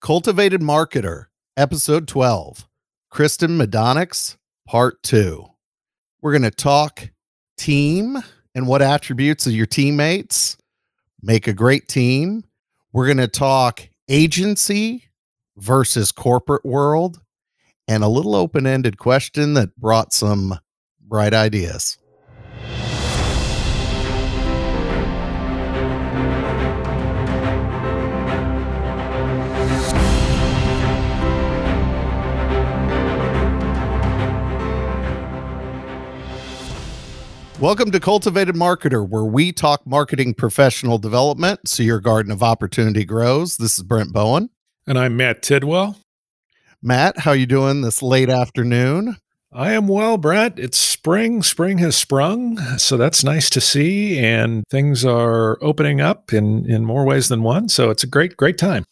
Cultivated Marketer, Episode 12, Kristen Medonics, Part 2. We're going to talk team and what attributes of your teammates make a great team. We're going to talk agency versus corporate world and a little open ended question that brought some bright ideas. Welcome to Cultivated Marketer, where we talk marketing professional development so your garden of opportunity grows. This is Brent Bowen. And I'm Matt Tidwell. Matt, how you doing this late afternoon? I am well, Brent. It's spring. Spring has sprung, so that's nice to see. And things are opening up in, in more ways than one. So it's a great, great time.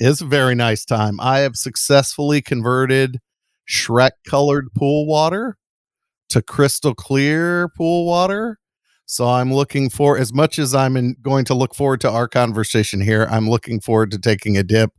It's a very nice time. I have successfully converted Shrek colored pool water to crystal clear pool water. So I'm looking for as much as I'm in, going to look forward to our conversation here. I'm looking forward to taking a dip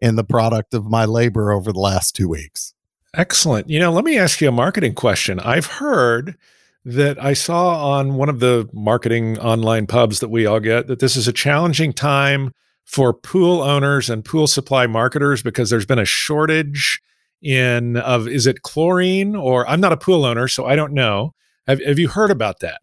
in the product of my labor over the last two weeks. Excellent. You know, let me ask you a marketing question. I've heard that I saw on one of the marketing online pubs that we all get that this is a challenging time for pool owners and pool supply marketers because there's been a shortage in of is it chlorine or I'm not a pool owner, so I don't know. Have, have you heard about that?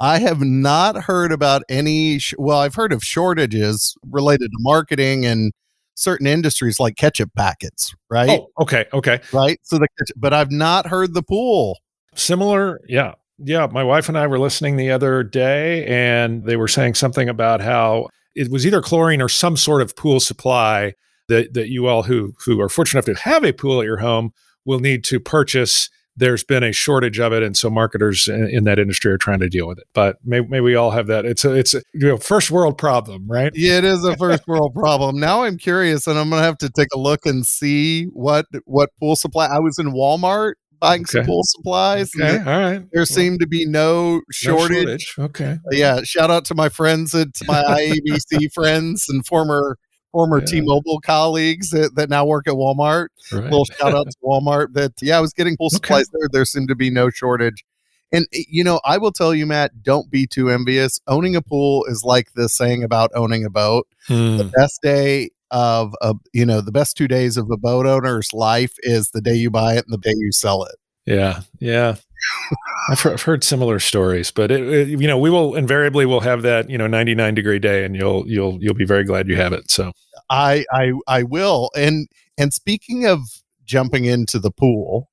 I have not heard about any. Sh- well, I've heard of shortages related to marketing and certain industries like ketchup packets, right? Oh, okay, okay, right. So the ketchup, but I've not heard the pool. Similar, yeah, yeah. My wife and I were listening the other day, and they were saying something about how it was either chlorine or some sort of pool supply that that you all who who are fortunate enough to have a pool at your home will need to purchase. There's been a shortage of it, and so marketers in, in that industry are trying to deal with it. But maybe, maybe we all have that. It's a it's a you know, first world problem, right? Yeah, it is a first world problem. Now I'm curious, and I'm gonna have to take a look and see what what pool supply. I was in Walmart buying okay. some pool supplies. Okay, all right. There well, seemed to be no shortage. no shortage. Okay. Yeah. Shout out to my friends at my IABC friends and former former yeah. T-Mobile colleagues that, that now work at Walmart. Right. Little shout out to Walmart that yeah, I was getting pool supplies okay. there. There seemed to be no shortage. And eh, you know, I will tell you, Matt, don't be too envious. Owning a pool is like the saying about owning a boat. Hmm. The best day of a you know, the best two days of a boat owner's life is the day you buy it and the day you sell it. Yeah, yeah. I've, heard, I've heard similar stories, but it, it, you know, we will invariably will have that you know 99 degree day, and you'll you'll you'll be very glad you have it. So I I I will. And and speaking of jumping into the pool,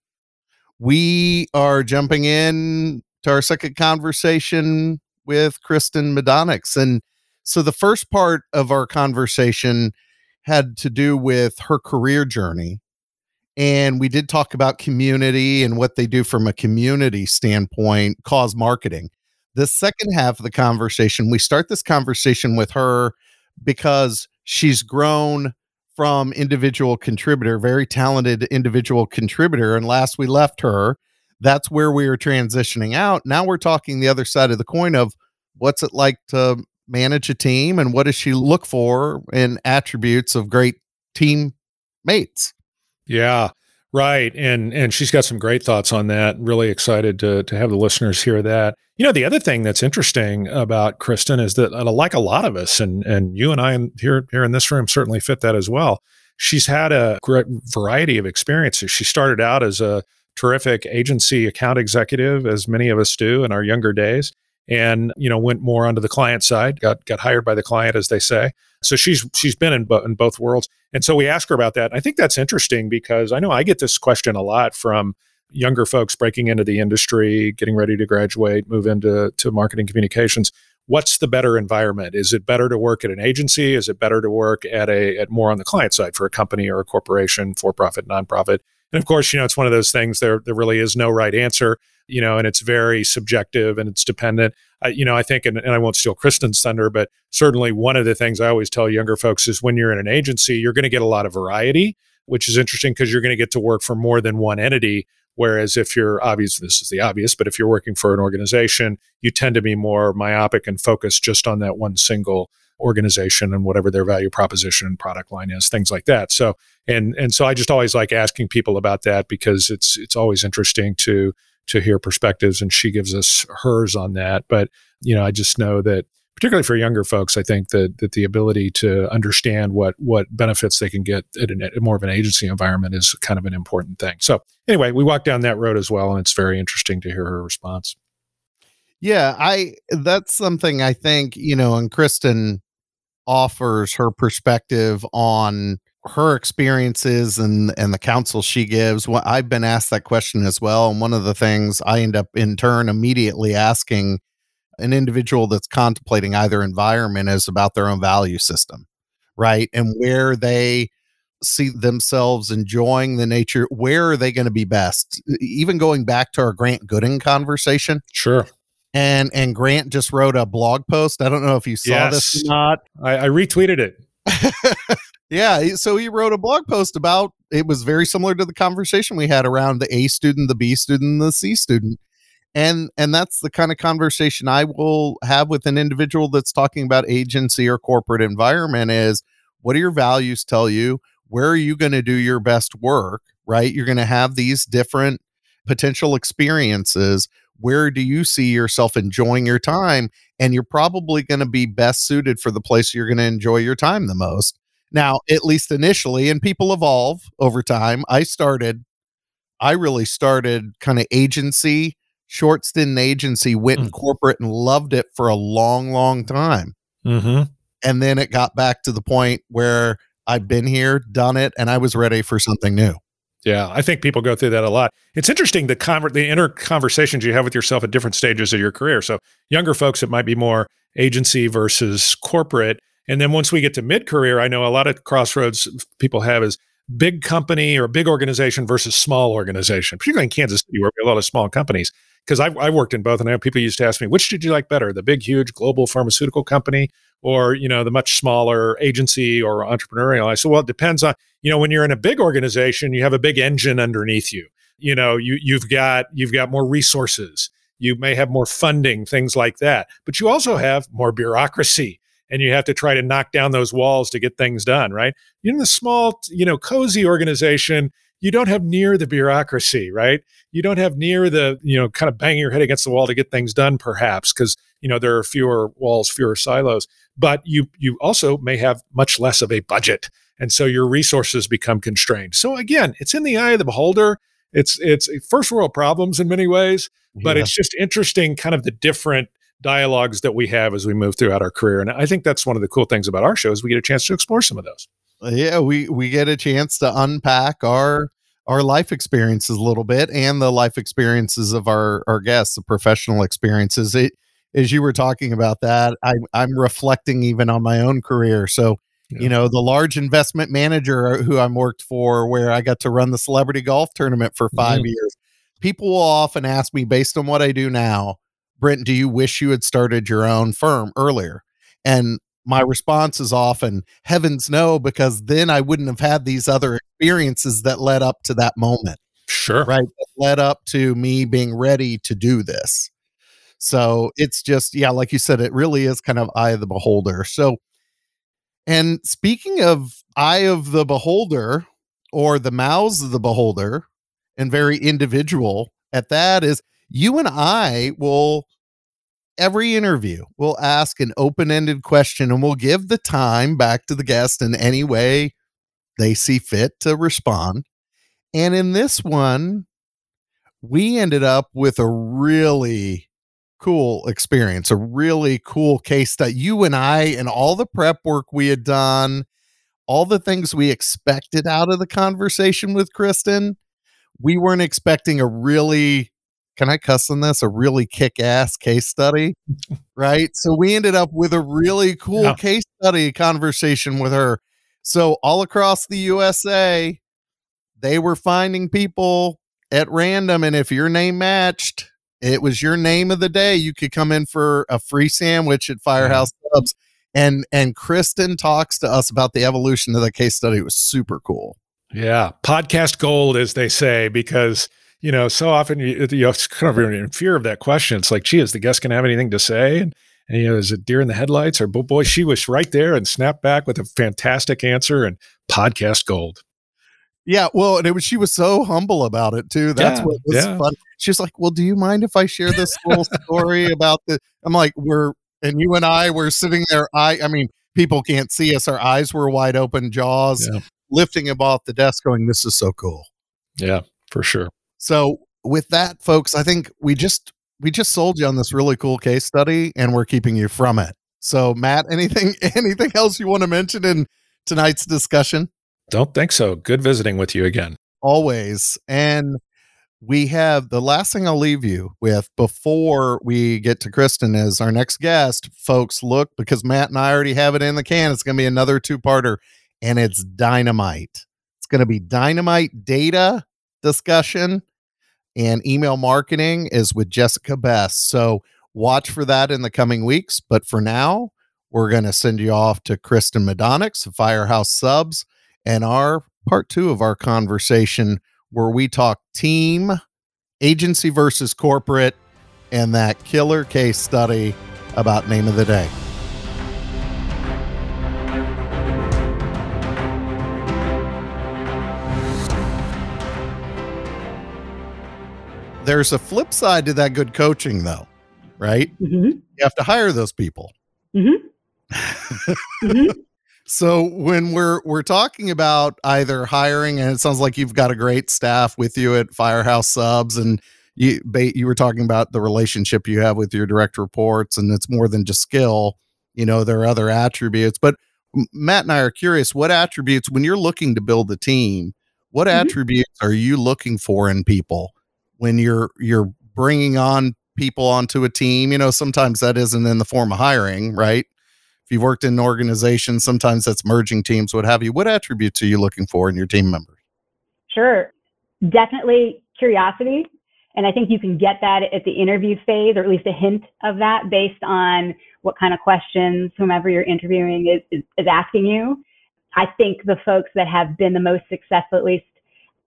we are jumping in to our second conversation with Kristen Medonics, and so the first part of our conversation had to do with her career journey and we did talk about community and what they do from a community standpoint, cause marketing. The second half of the conversation, we start this conversation with her because she's grown from individual contributor, very talented individual contributor. And last we left her, that's where we were transitioning out. Now we're talking the other side of the coin of what's it like to manage a team and what does she look for in attributes of great team mates. Yeah. Right. And and she's got some great thoughts on that. Really excited to to have the listeners hear that. You know, the other thing that's interesting about Kristen is that uh, like a lot of us and and you and I here here in this room certainly fit that as well. She's had a great variety of experiences. She started out as a terrific agency account executive as many of us do in our younger days and you know went more onto the client side got got hired by the client as they say so she's she's been in, bo- in both worlds. And so we ask her about that. And i think that's interesting because i know i get this question a lot from younger folks breaking into the industry getting ready to graduate move into to marketing communications. What's the better environment? Is it better to work at an agency? Is it better to work at a at more on the client side for a company or a corporation for profit nonprofit? And of course you know it's one of those things there there really is no right answer you know, and it's very subjective and it's dependent. I, you know, I think, and, and I won't steal Kristen's thunder, but certainly one of the things I always tell younger folks is when you're in an agency, you're going to get a lot of variety, which is interesting because you're going to get to work for more than one entity. Whereas if you're obvious, this is the obvious, but if you're working for an organization, you tend to be more myopic and focused just on that one single organization and whatever their value proposition and product line is, things like that. So and and so I just always like asking people about that because it's it's always interesting to to hear perspectives and she gives us hers on that. But you know, I just know that particularly for younger folks, I think that that the ability to understand what what benefits they can get at, an, at more of an agency environment is kind of an important thing. So anyway, we walked down that road as well, and it's very interesting to hear her response. Yeah, I that's something I think you know, and Kristen offers her perspective on her experiences and and the counsel she gives. Well, I've been asked that question as well, and one of the things I end up in turn immediately asking an individual that's contemplating either environment is about their own value system, right? And where they see themselves enjoying the nature, where are they going to be best? Even going back to our Grant Gooding conversation. Sure. And and Grant just wrote a blog post. I don't know if you saw yes. this or not. I, I retweeted it. yeah. So he wrote a blog post about it was very similar to the conversation we had around the A student, the B student, the C student. And and that's the kind of conversation i will have with an individual that's talking about agency or corporate environment is what do your values tell you? Where are you going to do your best work right? You're going to have these different potential experiences. Where do you see yourself enjoying your time? And you're probably going to be best suited for the place you're going to enjoy your time the most now at least initially and people evolve over time i started i really started kind of agency short stint agency, went mm. in corporate and loved it for a long, long time. Mm-hmm. And then it got back to the point where I've been here, done it, and I was ready for something new. Yeah, I think people go through that a lot. It's interesting the conver- the inner conversations you have with yourself at different stages of your career. So younger folks, it might be more agency versus corporate. And then once we get to mid career, I know a lot of crossroads people have is big company or big organization versus small organization, particularly in Kansas City, where we have a lot of small companies because I've, I worked in both, and I know people used to ask me, which did you like better, the big, huge global pharmaceutical company or you know the much smaller agency or entrepreneurial? I said, well, it depends on you know when you're in a big organization, you have a big engine underneath you. You know, you you've got you've got more resources. You may have more funding, things like that, but you also have more bureaucracy and you have to try to knock down those walls to get things done, right? In the small, you know, cozy organization, you don't have near the bureaucracy, right? You don't have near the, you know, kind of banging your head against the wall to get things done, perhaps, because you know there are fewer walls, fewer silos. But you you also may have much less of a budget, and so your resources become constrained. So again, it's in the eye of the beholder. It's it's first world problems in many ways, but yeah. it's just interesting, kind of the different dialogues that we have as we move throughout our career. And I think that's one of the cool things about our show is we get a chance to explore some of those. Yeah, we we get a chance to unpack our our life experiences a little bit and the life experiences of our our guests, the professional experiences. It, as you were talking about that, I, I'm reflecting even on my own career. So, yeah. you know, the large investment manager who I'm worked for, where I got to run the celebrity golf tournament for 5 mm-hmm. years. People will often ask me, based on what I do now, Brent, do you wish you had started your own firm earlier? And my response is often heavens no because then i wouldn't have had these other experiences that led up to that moment sure. right? That led up to me being ready to do this. So it's just yeah like you said it really is kind of eye of the beholder. So and speaking of eye of the beholder or the mouths of the beholder and very individual at that is you and i will every interview, we'll ask an open ended question and we'll give the time back to the guest in any way they see fit to respond. And in this one, we ended up with a really cool experience, a really cool case study. You and I, and all the prep work we had done, all the things we expected out of the conversation with Kristen, we weren't expecting a really can I cuss on this? A really kick ass case study. right. So we ended up with a really cool yeah. case study conversation with her. So all across the USA, they were finding people at random. And if your name matched, it was your name of the day. You could come in for a free sandwich at Firehouse Subs. And and Kristen talks to us about the evolution of the case study. It was super cool. Yeah. Podcast gold, as they say, because you know, so often you, you're kind of in fear of that question. It's like, gee, is the guest going to have anything to say? And, And you know, is it deer in the headlights or boy, she was right there and snapped back with a fantastic answer and podcast gold. Yeah, well, and it was she was so humble about it too. That's Yeah, what was yeah. fun. She's like, "Well, do you mind if I share this little story about the?" I'm like, "We're and you and I were sitting there. I, I mean, people can't see us. Our eyes were wide open, jaws Yeah. lifting off the desk, going, "This is so cool." Yeah, for sure. So with that, folks, I think we just we just sold you on this really cool case study, and we're keeping you from it. So, Matt, anything anything else you want to mention in tonight's discussion? Don't think so. Good visiting with you again. always. And we have the last thing I'll leave you with before we get to Kristen is our next guest. Folks, look because Matt and I already have it in the can. It's going to be another two parter, and it's dynamite. It's going to be dynamite data discussion and email marketing is with Jessica Best. So watch for that in the coming weeks. But for now, we're going to send you off to Kristen Madonix, Firehouse Subs, and our part two of our conversation where we talk team, agency versus corporate, and that killer case study about name of the day. There's a flip side to that good coaching, though, right? hmm You have to hire those people. hmm hmm So when we're we're talking about either hiring, and it sounds like you've got a great staff with you at Firehouse Subs, and you you were talking about the relationship you have with your direct reports, and it's more than just skill. You know, there are other attributes. But Matt and I are curious: what attributes, when you're looking to build a team, what Mhm. attributes are you looking for in people when you're you're bringing on people onto a team? You know, sometimes that isn't in the form of hiring, right? if you've worked in an organization, sometimes that's merging teams, what have you. What attributes are you looking for in your team members? Sure. Definitely curiosity. And I think you can get that at the interview phase, or at least a hint of that based on what kind of questions whomever you're interviewing is, is, is asking you. I think the folks that have been the most successful, at least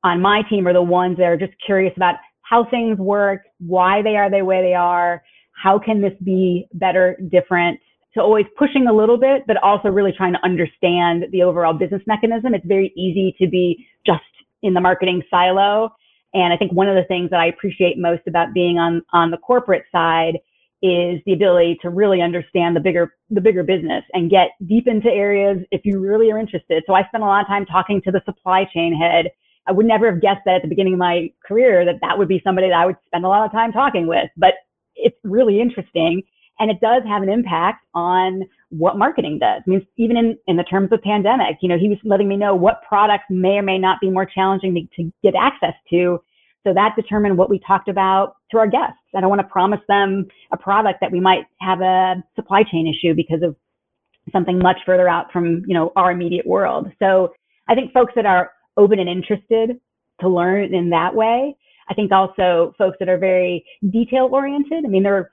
on my team, are the ones that are just curious about how things work, why they are the way they are, how can this be better, different. So always pushing a little bit, but also really trying to understand the overall business mechanism. It's very easy to be just in the marketing silo. And I think one of the things that I appreciate most about being on, on the corporate side is the ability to really understand the bigger, the bigger business and get deep into areas if you really are interested. So I spent a lot of time talking to the supply chain head. I would never have guessed that at the beginning of my career that that would be somebody that I would spend a lot of time talking with, but it's really interesting and it does have an impact on what marketing does. I mean, even in, in the terms of pandemic, you know, he was letting me know what products may or may not be more challenging to, to get access to. So that determined what we talked about to our guests. I don't want to promise them a product that we might have a supply chain issue because of something much further out from, you know, our immediate world. So I think folks that are open and interested to learn in that way. I think also folks that are very detail oriented. I mean, there are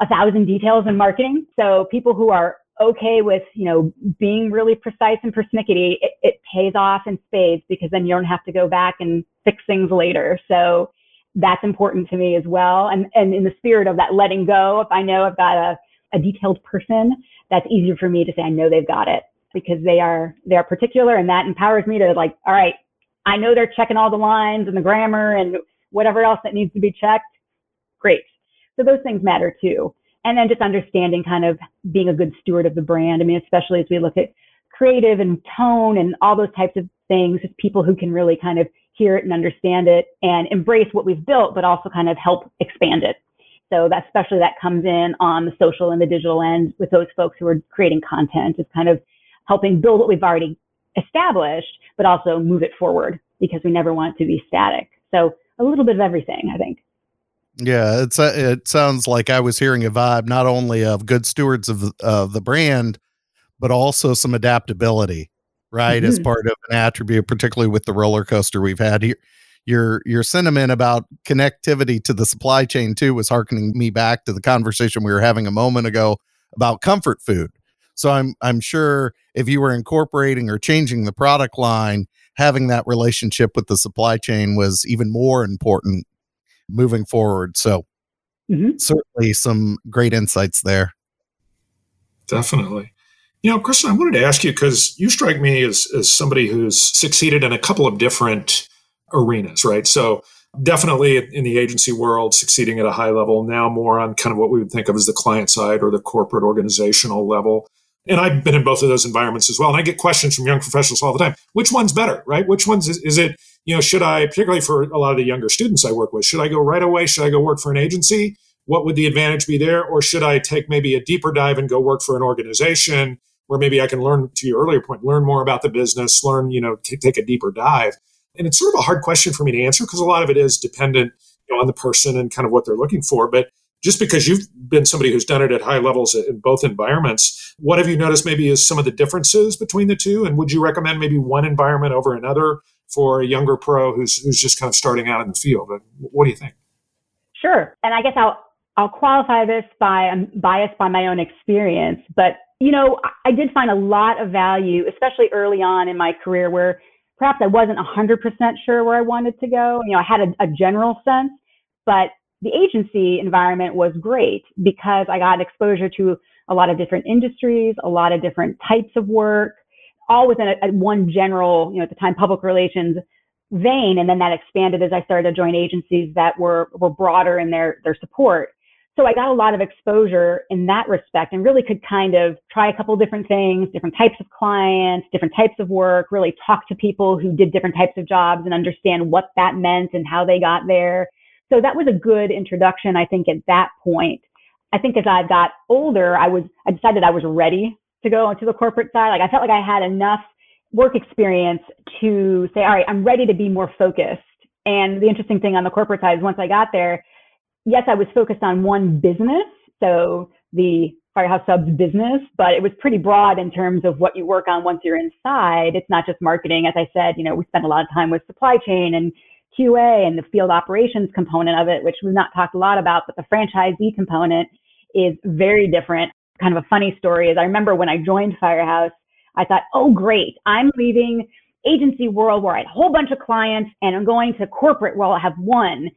a thousand details in marketing. So people who are okay with, you know, being really precise and persnickety, it, it pays off in spades because then you don't have to go back and fix things later. So that's important to me as well. And, and in the spirit of that letting go, if I know I've got a, a detailed person, that's easier for me to say, I know they've got it because they are, they are particular and that empowers me to like, all right, I know they're checking all the lines and the grammar and whatever else that needs to be checked. Great. So those things matter too. And then just understanding kind of being a good steward of the brand. I mean, especially as we look at creative and tone and all those types of things, just people who can really kind of hear it and understand it and embrace what we've built, but also kind of help expand it. So that especially that comes in on the social and the digital end with those folks who are creating content is kind of helping build what we've already established, but also move it forward because we never want it to be static. So a little bit of everything, I think. Yeah, it's a, it sounds like I was hearing a vibe not only of good stewards of the, of the brand, but also some adaptability, right? As Mhm. part of an attribute, particularly with the roller coaster we've had here. Your your sentiment about connectivity to the supply chain too was harkening me back to the conversation we were having a moment ago about comfort food. So I'm I'm sure if you were incorporating or changing the product line, having that relationship with the supply chain was even more important moving forward. So Mhm. certainly some great insights there. Definitely. You know, Kristen, I wanted to ask you because you strike me as, as somebody who's succeeded in a couple of different arenas, right? So, definitely in the agency world, succeeding at a high level, now more on kind of what we would think of as the client side or the corporate organizational level. And I've been in both of those environments as well. And I get questions from young professionals all the time. Which one's better, right? Which one's is, is it, you know, should I, particularly for a lot of the younger students I work with, should I go right away? Should I go work for an agency? What would the advantage be there? Or should I take maybe a deeper dive and go work for an organization where maybe I can learn, to your earlier point, learn more about the business, learn, you know, t- take a deeper dive? And it's sort of a hard question for me to answer because a lot of it is dependent you know, on the person and kind of what they're looking for. But just because you've been somebody who's done it at high levels in both environments, what have you noticed maybe is some of the differences between the two? And would you recommend maybe one environment over another for a younger pro who's who's just kind of starting out in the field? What do you think? Sure. And I guess I'll I'll qualify this by I'm biased by my own experience, but you know, I did find a lot of value, especially early on in my career where perhaps I wasn't 100% sure where I wanted to go. You know, I had a, a general sense, but the agency environment was great because I got exposure to a lot of different industries, a lot of different types of work, all within a, a one general, you know, at the time, public relations vein. And then that expanded as I started to join agencies that were, were broader in their, their support. So I got a lot of exposure in that respect and really could kind of try a couple different things, different types of clients, different types of work, really talk to people who did different types of jobs and understand what that meant and how they got there. So that was a good introduction, I think, at that point. I think as I got older, I was, I decided I was ready to go into the corporate side. Like I felt like I had enough work experience to say, all right, I'm ready to be more focused. And the interesting thing on the corporate side is once I got there, yes, I was focused on one business. So the Firehouse Subs business, but it was pretty broad in terms of what you work on once you're inside. It's not just marketing. As I said, you know, we spent a lot of time with supply chain and QA and the field operations component of it, which we've not talked a lot about, but the franchisee component is very different. Kind of a funny story is I remember when I joined Firehouse, I thought, oh, great, I'm leaving agency world where I had a whole bunch of clients and I'm going to corporate where I'll have one.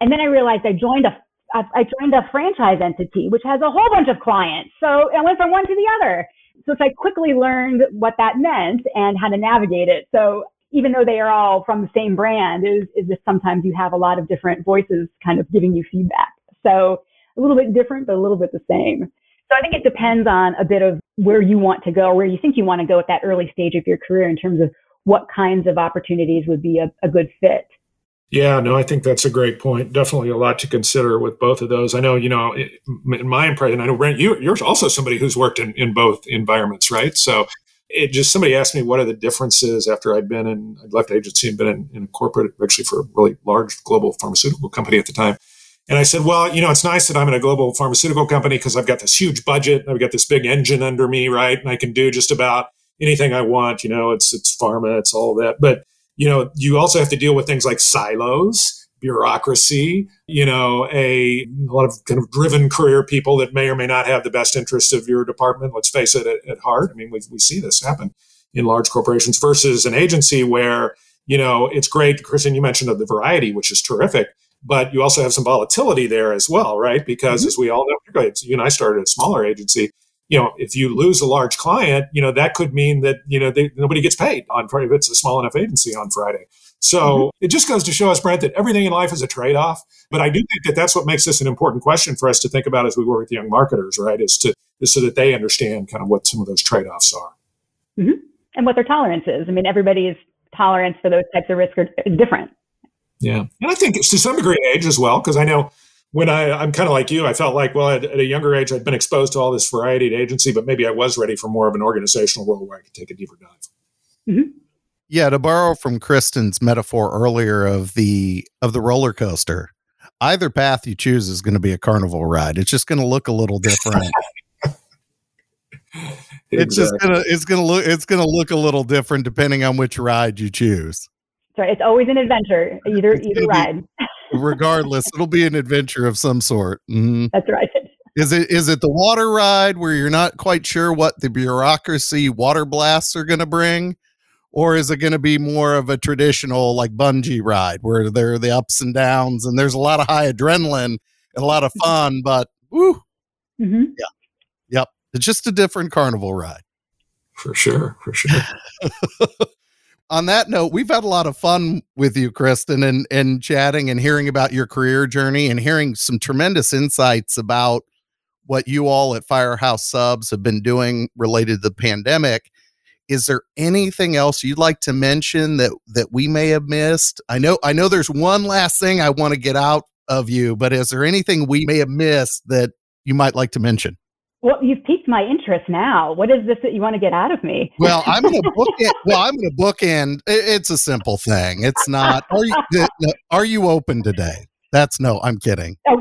And then I realized I joined a I joined a franchise entity which has a whole bunch of clients. So I went from one to the other. So I quickly learned what that meant and how to navigate it. So even though they are all from the same brand, is is just sometimes you have a lot of different voices kind of giving you feedback. So a little bit different, but a little bit the same. So I think it depends on a bit of where you want to go, where you think you want to go at that early stage of your career in terms of what kinds of opportunities would be a, a good fit. Yeah, no, I think that's a great point. Definitely a lot to consider with both of those. I know, you know, in my impression, I know Brent, you, you're also somebody who's worked in, in both environments, right? So it just somebody asked me what are the differences after I'd been in, I'd left agency and been in, in corporate, actually for a really large global pharmaceutical company at the time. And I said, well, you know, it's nice that I'm in a global pharmaceutical company because I've got this huge budget. I've got this big engine under me, right? And I can do just about anything I want. You know, it's it's pharma, it's all that. But you know, you also have to deal with things like silos, bureaucracy, you know, a, a, lot of kind of driven career people that may or may not have the best interests of your department, let's face it, at, at heart. I mean, we, we see this happen in large corporations versus an agency where, you know, it's great. Kristen, you mentioned the variety, which is terrific, but you also have some volatility there as well, right? Because mm-hmm. as we all know, particularly you and I started a smaller agency, you know, if you lose a large client, you know, that could mean that, you know, they, nobody gets paid on Friday if it's a small enough agency on Friday. So mm-hmm. it just goes to show us, Brent, that everything in life is a trade off. But I do think that that's what makes this an important question for us to think about as we work with young marketers, right? Is to is so that they understand kind of what some of those trade offs are. Mm-hmm. And what their tolerance is. I mean, everybody's tolerance for those types of risk are, different. Yeah. And I think it's to some degree age as well, because I know when I, I'm kind of like you, I felt like, well, at, at, a younger age, I'd been exposed to all this variety at agency, but maybe I was ready for more of an organizational role where I could take a deeper dive. Mm-hmm. Yeah, to borrow from Kristen's metaphor earlier of the of the roller coaster, either path you choose is going to be a carnival ride. It's just going to look a little different. exactly. It's just gonna it's gonna look it's gonna look a little different depending on which ride you choose. Sorry, it's always an adventure, either it's either ride. Be, regardless, it'll be an adventure of some sort. Mm-hmm. That's right. Is it is it the water ride where you're not quite sure what the bureaucracy water blasts are going to bring, or is it going to be more of a traditional like bungee ride where there are the ups and downs and there's a lot of high adrenaline and a lot of mm-hmm. fun, but woo, mm-hmm. yeah, yep. It's just a different carnival ride. For sure. For sure. On that note, we've had a lot of fun with you, Kristen, and, and chatting and hearing about your career journey and hearing some tremendous insights about what you all at Firehouse Subs have been doing related to the pandemic. Is there anything else you'd like to mention that that we may have missed? I know I know there's one last thing I want to get out of you, but is there anything we may have missed that you might like to mention? Well, you've piqued my interest now. What is this that you want to get out of me? Well, I'm going to book it. Well, I'm going to book in. It's a simple thing. It's not. Are you are you open today? That's no. I'm kidding. Oh,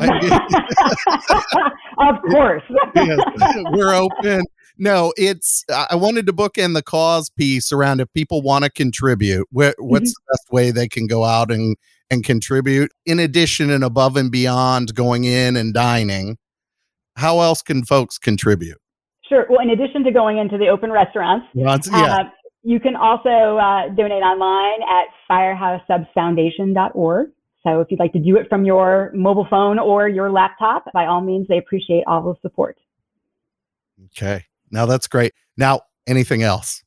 of course. yes, we're open. No, it's. I wanted to book in the cause piece around if people want to contribute. What's mm-hmm. the best way they can go out and and contribute in addition and above and beyond going in and dining? how else can folks contribute? Sure. Well, in addition to going into the open restaurants, yeah. Uh, you can also uh, donate online at firehousesubsfoundation.org. So if you'd like to do it from your mobile phone or your laptop, by all means, they appreciate all the support. Okay. Now that's great. Now, anything else?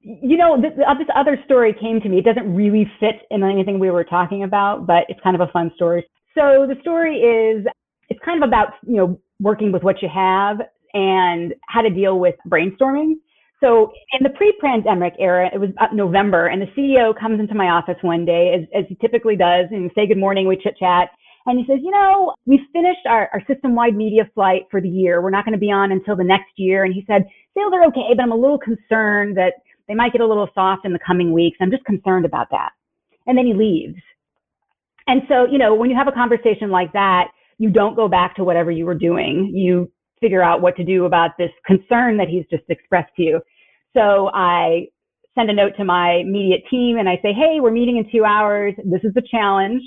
You know, this, this other story came to me. It doesn't really fit in anything we were talking about, but it's kind of a fun story. So the story is, it's kind of about, you know, working with what you have and how to deal with brainstorming. So in the pre-pandemic era, it was November, and the CEO comes into my office one day, as, as he typically does, and say good morning, we chit chat, and he says, you know, we've finished our, our system-wide media flight for the year. We're not going to be on until the next year. And he said, sales are okay, but I'm a little concerned that they might get a little soft in the coming weeks. I'm just concerned about that. And then he leaves. And so, you know, when you have a conversation like that, you don't go back to whatever you were doing. You figure out what to do about this concern that he's just expressed to you. So I send a note to my immediate team and I say, hey, we're meeting in two hours. This is the challenge.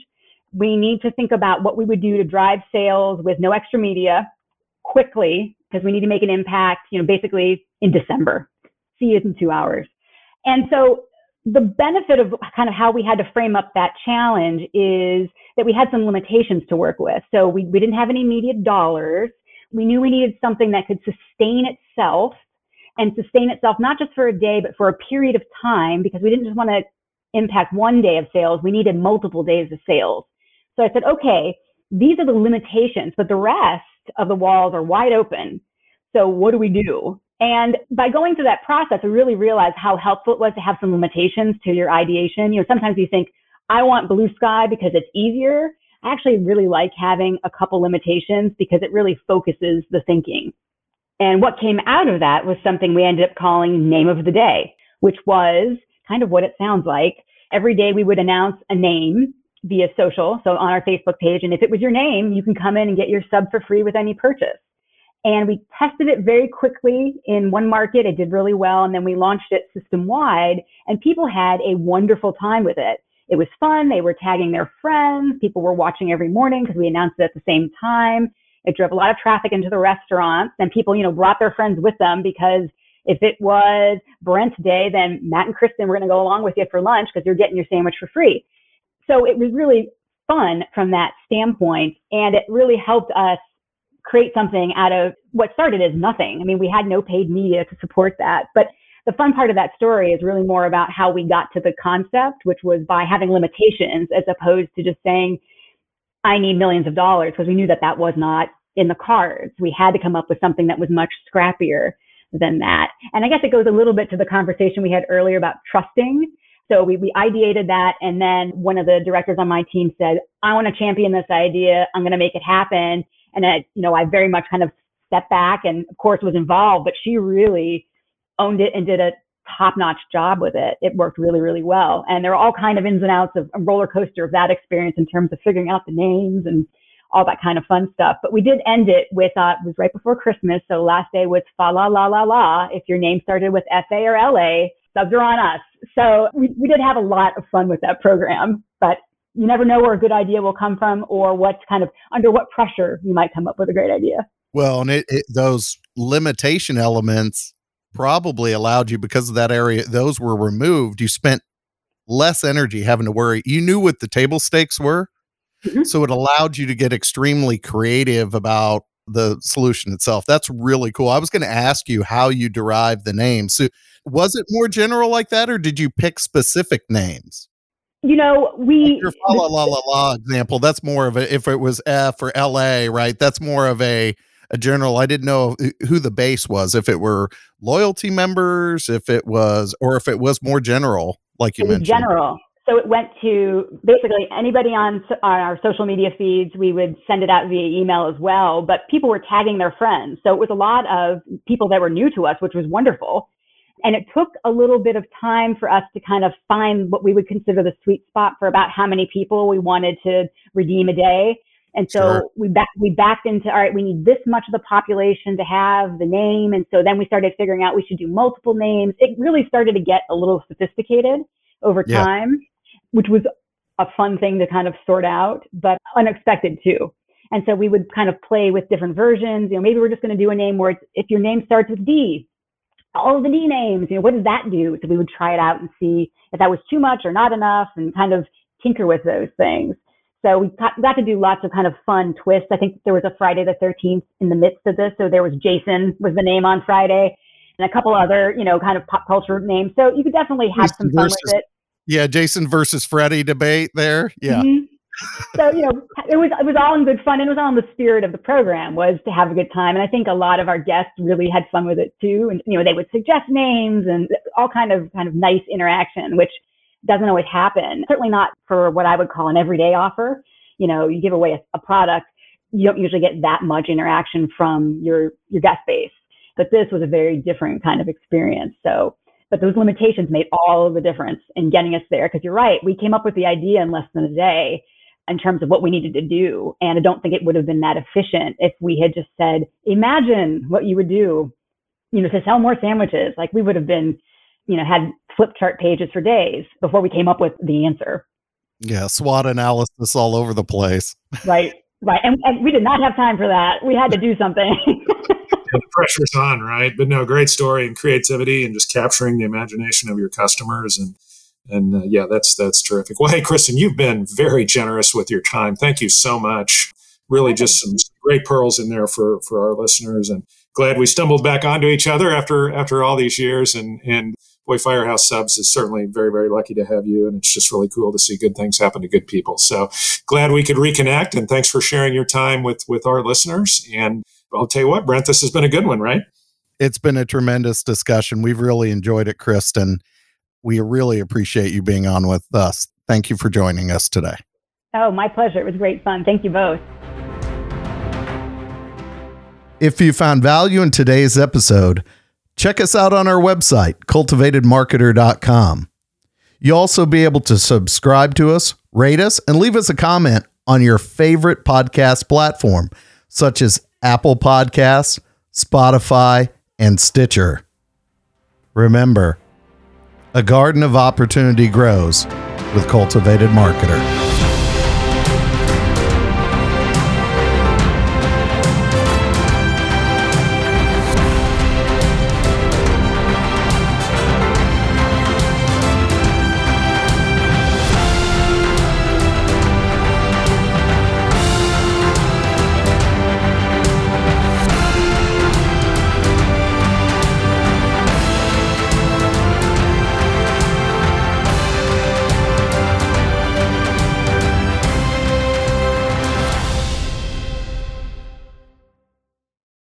We need to think about what we would do to drive sales with no extra media quickly because we need to make an impact, you know, basically in December. See you in two hours. And so the benefit of kind of how we had to frame up that challenge is that we had some limitations to work with. So we, we didn't have any immediate dollars. We knew we needed something that could sustain itself and sustain itself not just for a day, but for a period of time because we didn't just want to impact one day of sales. We needed multiple days of sales. So I said, okay, these are the limitations, but the rest of the walls are wide open. So what do we do? And by going through that process, I really realized how helpful it was to have some limitations to your ideation. You know, sometimes you think, I want blue sky because it's easier. I actually really like having a couple limitations because it really focuses the thinking. And what came out of that was something we ended up calling name of the day, which was kind of what it sounds like. Every day we would announce a name via social, so on our Facebook page. And if it was your name, you can come in and get your sub for free with any purchase. And we tested it very quickly in one market. It did really well. And then we launched it system wide and people had a wonderful time with it. It was fun. They were tagging their friends. People were watching every morning because we announced it at the same time. It drove a lot of traffic into the restaurants and people, you know, brought their friends with them because if it was Brent's day, then Matt and Kristen were going to go along with you for lunch because you're getting your sandwich for free. So it was really fun from that standpoint. And it really helped us create something out of what started as nothing. I mean, we had no paid media to support that, but the fun part of that story is really more about how we got to the concept, which was by having limitations as opposed to just saying, I need millions of dollars, because we knew that that was not in the cards. We had to come up with something that was much scrappier than that. And I guess it goes a little bit to the conversation we had earlier about trusting. So we, we ideated that. And then one of the directors on my team said, I want to champion this idea. I'm going to make it happen. And I, you know, I very much kind of stepped back and of course was involved, but she really owned it and did a top notch job with it. It worked really, really well. And there are all kind of ins and outs of a roller coaster of that experience in terms of figuring out the names and all that kind of fun stuff. But we did end it with, uh, it was right before Christmas. So last day was fa la la la la. If your name started with F A or L A, subs are on us. So we, we did have a lot of fun with that program, but you never know where a good idea will come from or what kind of under what pressure you might come up with a great idea. Well, and it, it, those limitation elements probably allowed you because of that area, those were removed. You spent less energy having to worry. You knew what the table stakes were. Mm-hmm. So it allowed you to get extremely creative about the solution itself. That's really cool. I was going to ask you how you derive the name. So was it more general like that, or did you pick specific names? You know, we like your la la la la example. That's more of a if it was F or L A, right? That's more of a a general. I didn't know who the base was. If it were loyalty members, if it was, or if it was more general, like you mentioned. General. So it went to basically anybody on, on our social media feeds. We would send it out via email as well, but people were tagging their friends. So it was a lot of people that were new to us, which was wonderful. And it took a little bit of time for us to kind of find what we would consider the sweet spot for about how many people we wanted to redeem a day. And so sure. we back, we backed into, all right, we need this much of the population to have the name. And so then we started figuring out we should do multiple names. It really started to get a little sophisticated over yeah. time which was a fun thing to kind of sort out, but unexpected too. And so we would kind of play with different versions. You know, maybe we're just going to do a name where it's, if your name starts with D, all of the D names, you know, what does that do? So we would try it out and see if that was too much or not enough and kind of tinker with those things. So we got, got to do lots of kind of fun twists. I think there was a Friday the 13th in the midst of this. So there was Jason was the name on Friday and a couple other, you know, kind of pop culture names. So you could definitely have some fun with it yeah, Jason versus Freddy debate there. Yeah. Mm-hmm. So you know, it was it was all in good fun, and it was all in the spirit of the program was to have a good time. And I think a lot of our guests really had fun with it too. And you know, they would suggest names and all kind of kind of nice interaction, which doesn't always happen. Certainly not for what I would call an everyday offer. You know, you give away a, a product, you don't usually get that much interaction from your your guest base. But this was a very different kind of experience. So but those limitations made all of the difference in getting us there. Because you're right, we came up with the idea in less than a day in terms of what we needed to do. And I don't think it would have been that efficient if we had just said, imagine what you would do, you know, to sell more sandwiches. Like we would have been, you know, had flip chart pages for days before we came up with the answer. Yeah, SWOT analysis all over the place. Right, right. And, and we did not have time for that. We had to do something. the pressure's on, right? But no, great story and creativity and just capturing the imagination of your customers and and uh, yeah, that's that's terrific. Well, hey, Kristen, you've been very generous with your time. Thank you so much. Really, just some great pearls in there for for our listeners, and glad we stumbled back onto each other after after all these years. And and boy, Firehouse Subs is certainly very very lucky to have you, and it's just really cool to see good things happen to good people. So glad we could reconnect, and thanks for sharing your time with with our listeners. And I'll tell you what, Brent, this has been a good one, right? It's been a tremendous discussion. We've really enjoyed it, Kristen. We really appreciate you being on with us. Thank you for joining us today. Oh, my pleasure. It was great fun. Thank you both. If you found value in today's episode, check us out on our website, cultivatedmarketer.com. You'll also be able to subscribe to us, rate us, and leave us a comment on your favorite podcast platform, such as Apple Podcasts, Spotify, and Stitcher. Remember, a garden of opportunity grows with Cultivated Marketer.